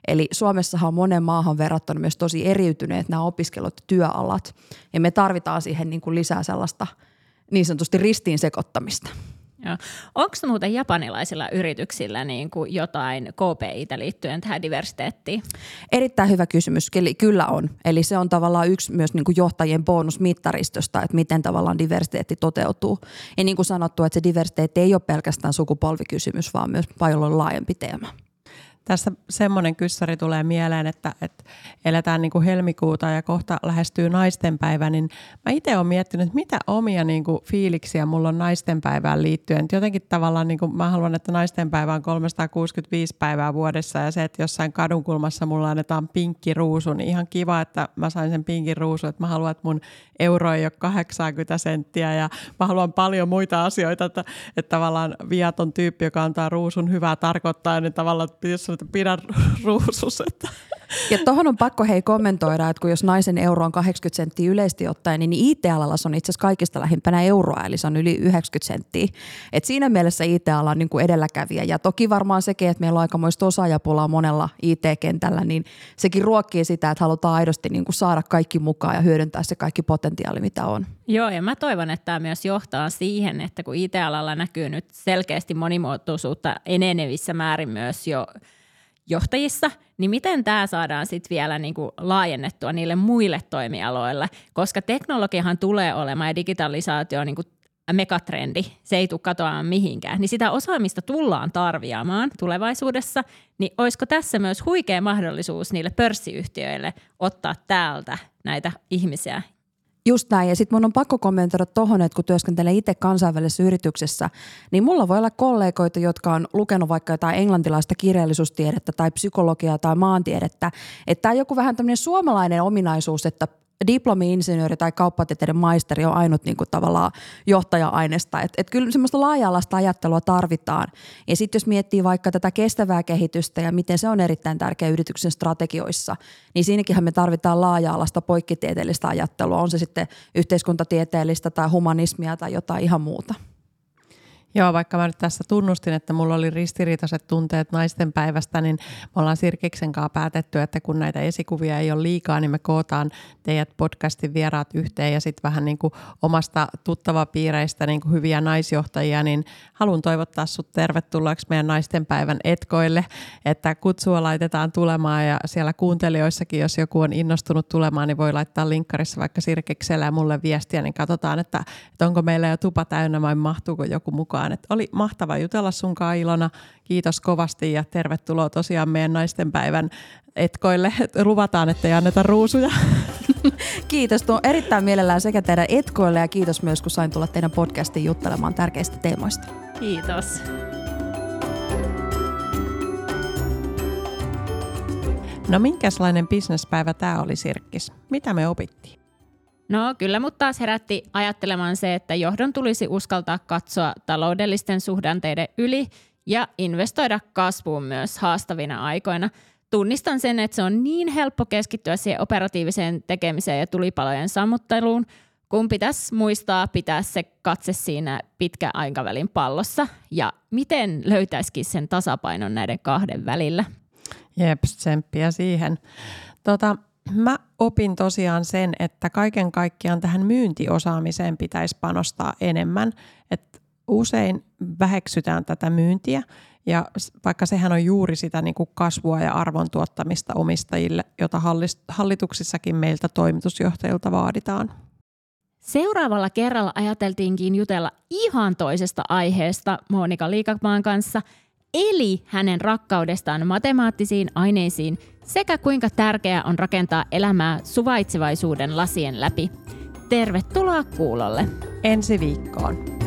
Eli Suomessahan on monen maahan verrattuna myös tosi eriytyneet nämä opiskelut ja työalat, ja me tarvitaan siihen niin kuin lisää sellaista niin sanotusti ristiin sekoittamista. Onko muuten japanilaisilla yrityksillä niin kuin jotain KPItä liittyen tähän diversiteettiin? Erittäin hyvä kysymys. Kyllä on. Eli se on tavallaan yksi myös niin kuin johtajien bonusmittaristosta, että miten tavallaan diversiteetti toteutuu. Ja niin kuin sanottu, että se diversiteetti ei ole pelkästään sukupolvikysymys, vaan myös paljon laajempi teema. Tässä semmoinen kyssäri tulee mieleen, että, että eletään niin kuin helmikuuta ja kohta lähestyy naistenpäivä, niin mä itse olen miettinyt, mitä omia niin kuin fiiliksiä mulla on naistenpäivään liittyen. Jotenkin tavallaan niin kuin mä haluan, että naistenpäivä on 365 päivää vuodessa ja se, että jossain kadunkulmassa mulla annetaan pinkki ruusu, niin ihan kiva, että mä sain sen pinkin ruusu, että mä haluan, että mun euro ei ole 80 senttiä ja mä haluan paljon muita asioita, että, että tavallaan viaton tyyppi, joka antaa ruusun hyvää tarkoittaa, niin tavallaan jos että pidä ruusus. Että. Ja tuohon on pakko hei kommentoida, että kun jos naisen euro on 80 senttiä yleisesti ottaen, niin IT-alalla se on itse asiassa kaikista lähimpänä euroa, eli se on yli 90 senttiä. Et siinä mielessä IT-ala on niin kuin edelläkävijä. Ja toki varmaan sekin, että meillä on aikamoista osaajapulaa monella IT-kentällä, niin sekin ruokkii sitä, että halutaan aidosti niin kuin saada kaikki mukaan ja hyödyntää se kaikki potentiaali, mitä on. Joo, ja mä toivon, että tämä myös johtaa siihen, että kun IT-alalla näkyy nyt selkeästi monimuotoisuutta enenevissä määrin myös jo – johtajissa, niin miten tämä saadaan sitten vielä niin kuin laajennettua niille muille toimialoille, koska teknologiahan tulee olemaan ja digitalisaatio on niin megatrendi, se ei tule katoamaan mihinkään, niin sitä osaamista tullaan tarviamaan tulevaisuudessa, niin olisiko tässä myös huikea mahdollisuus niille pörssiyhtiöille ottaa täältä näitä ihmisiä Just näin. Ja sitten mun on pakko kommentoida tuohon, että kun työskentelee itse kansainvälisessä yrityksessä, niin mulla voi olla kollegoita, jotka on lukenut vaikka jotain englantilaista kirjallisuustiedettä tai psykologiaa tai maantiedettä. Että tämä on joku vähän tämmöinen suomalainen ominaisuus, että diplomi-insinööri tai kauppatieteiden maisteri on ainut niin kuin tavallaan johtaja-aineesta. Et, et kyllä semmoista laaja-alaista ajattelua tarvitaan. Ja sitten jos miettii vaikka tätä kestävää kehitystä ja miten se on erittäin tärkeä yrityksen strategioissa, niin siinäkin me tarvitaan laaja-alaista poikkitieteellistä ajattelua. On se sitten yhteiskuntatieteellistä tai humanismia tai jotain ihan muuta. Joo, vaikka mä nyt tässä tunnustin, että mulla oli ristiriitaiset tunteet naisten päivästä, niin me ollaan Sirkiksen kanssa päätetty, että kun näitä esikuvia ei ole liikaa, niin me kootaan teidät podcastin vieraat yhteen ja sitten vähän niin kuin omasta tuttavapiireistä niin kuin hyviä naisjohtajia, niin haluan toivottaa sut tervetulleeksi meidän naisten päivän etkoille, että kutsua laitetaan tulemaan ja siellä kuuntelijoissakin, jos joku on innostunut tulemaan, niin voi laittaa linkkarissa vaikka Sirkikselle ja mulle viestiä, niin katsotaan, että, että onko meillä jo tupa täynnä vai mahtuuko joku mukaan mukaan. Et oli mahtava jutella sunkaan Ilona. Kiitos kovasti ja tervetuloa tosiaan meidän naisten päivän etkoille. Luvataan, että ei anneta ruusuja. Kiitos. Tuo erittäin mielellään sekä teidän etkoille ja kiitos myös, kun sain tulla teidän podcastiin juttelemaan tärkeistä teemoista. Kiitos. No minkälainen bisnespäivä tämä oli Sirkkis? Mitä me opittiin? No kyllä, mutta taas herätti ajattelemaan se, että johdon tulisi uskaltaa katsoa taloudellisten suhdanteiden yli ja investoida kasvuun myös haastavina aikoina. Tunnistan sen, että se on niin helppo keskittyä siihen operatiiviseen tekemiseen ja tulipalojen sammutteluun, kun pitäisi muistaa pitää se katse siinä pitkän aikavälin pallossa ja miten löytäisikin sen tasapainon näiden kahden välillä. Jep, tsemppiä siihen. Tota, Mä opin tosiaan sen, että kaiken kaikkiaan tähän myyntiosaamiseen pitäisi panostaa enemmän. Et usein väheksytään tätä myyntiä ja vaikka sehän on juuri sitä niin kuin kasvua ja arvon tuottamista omistajille, jota hallituksissakin meiltä toimitusjohtajilta vaaditaan. Seuraavalla kerralla ajateltiinkin jutella ihan toisesta aiheesta Monika Liikamaan kanssa, eli hänen rakkaudestaan matemaattisiin aineisiin sekä kuinka tärkeää on rakentaa elämää suvaitsevaisuuden lasien läpi. Tervetuloa kuulolle. Ensi viikkoon.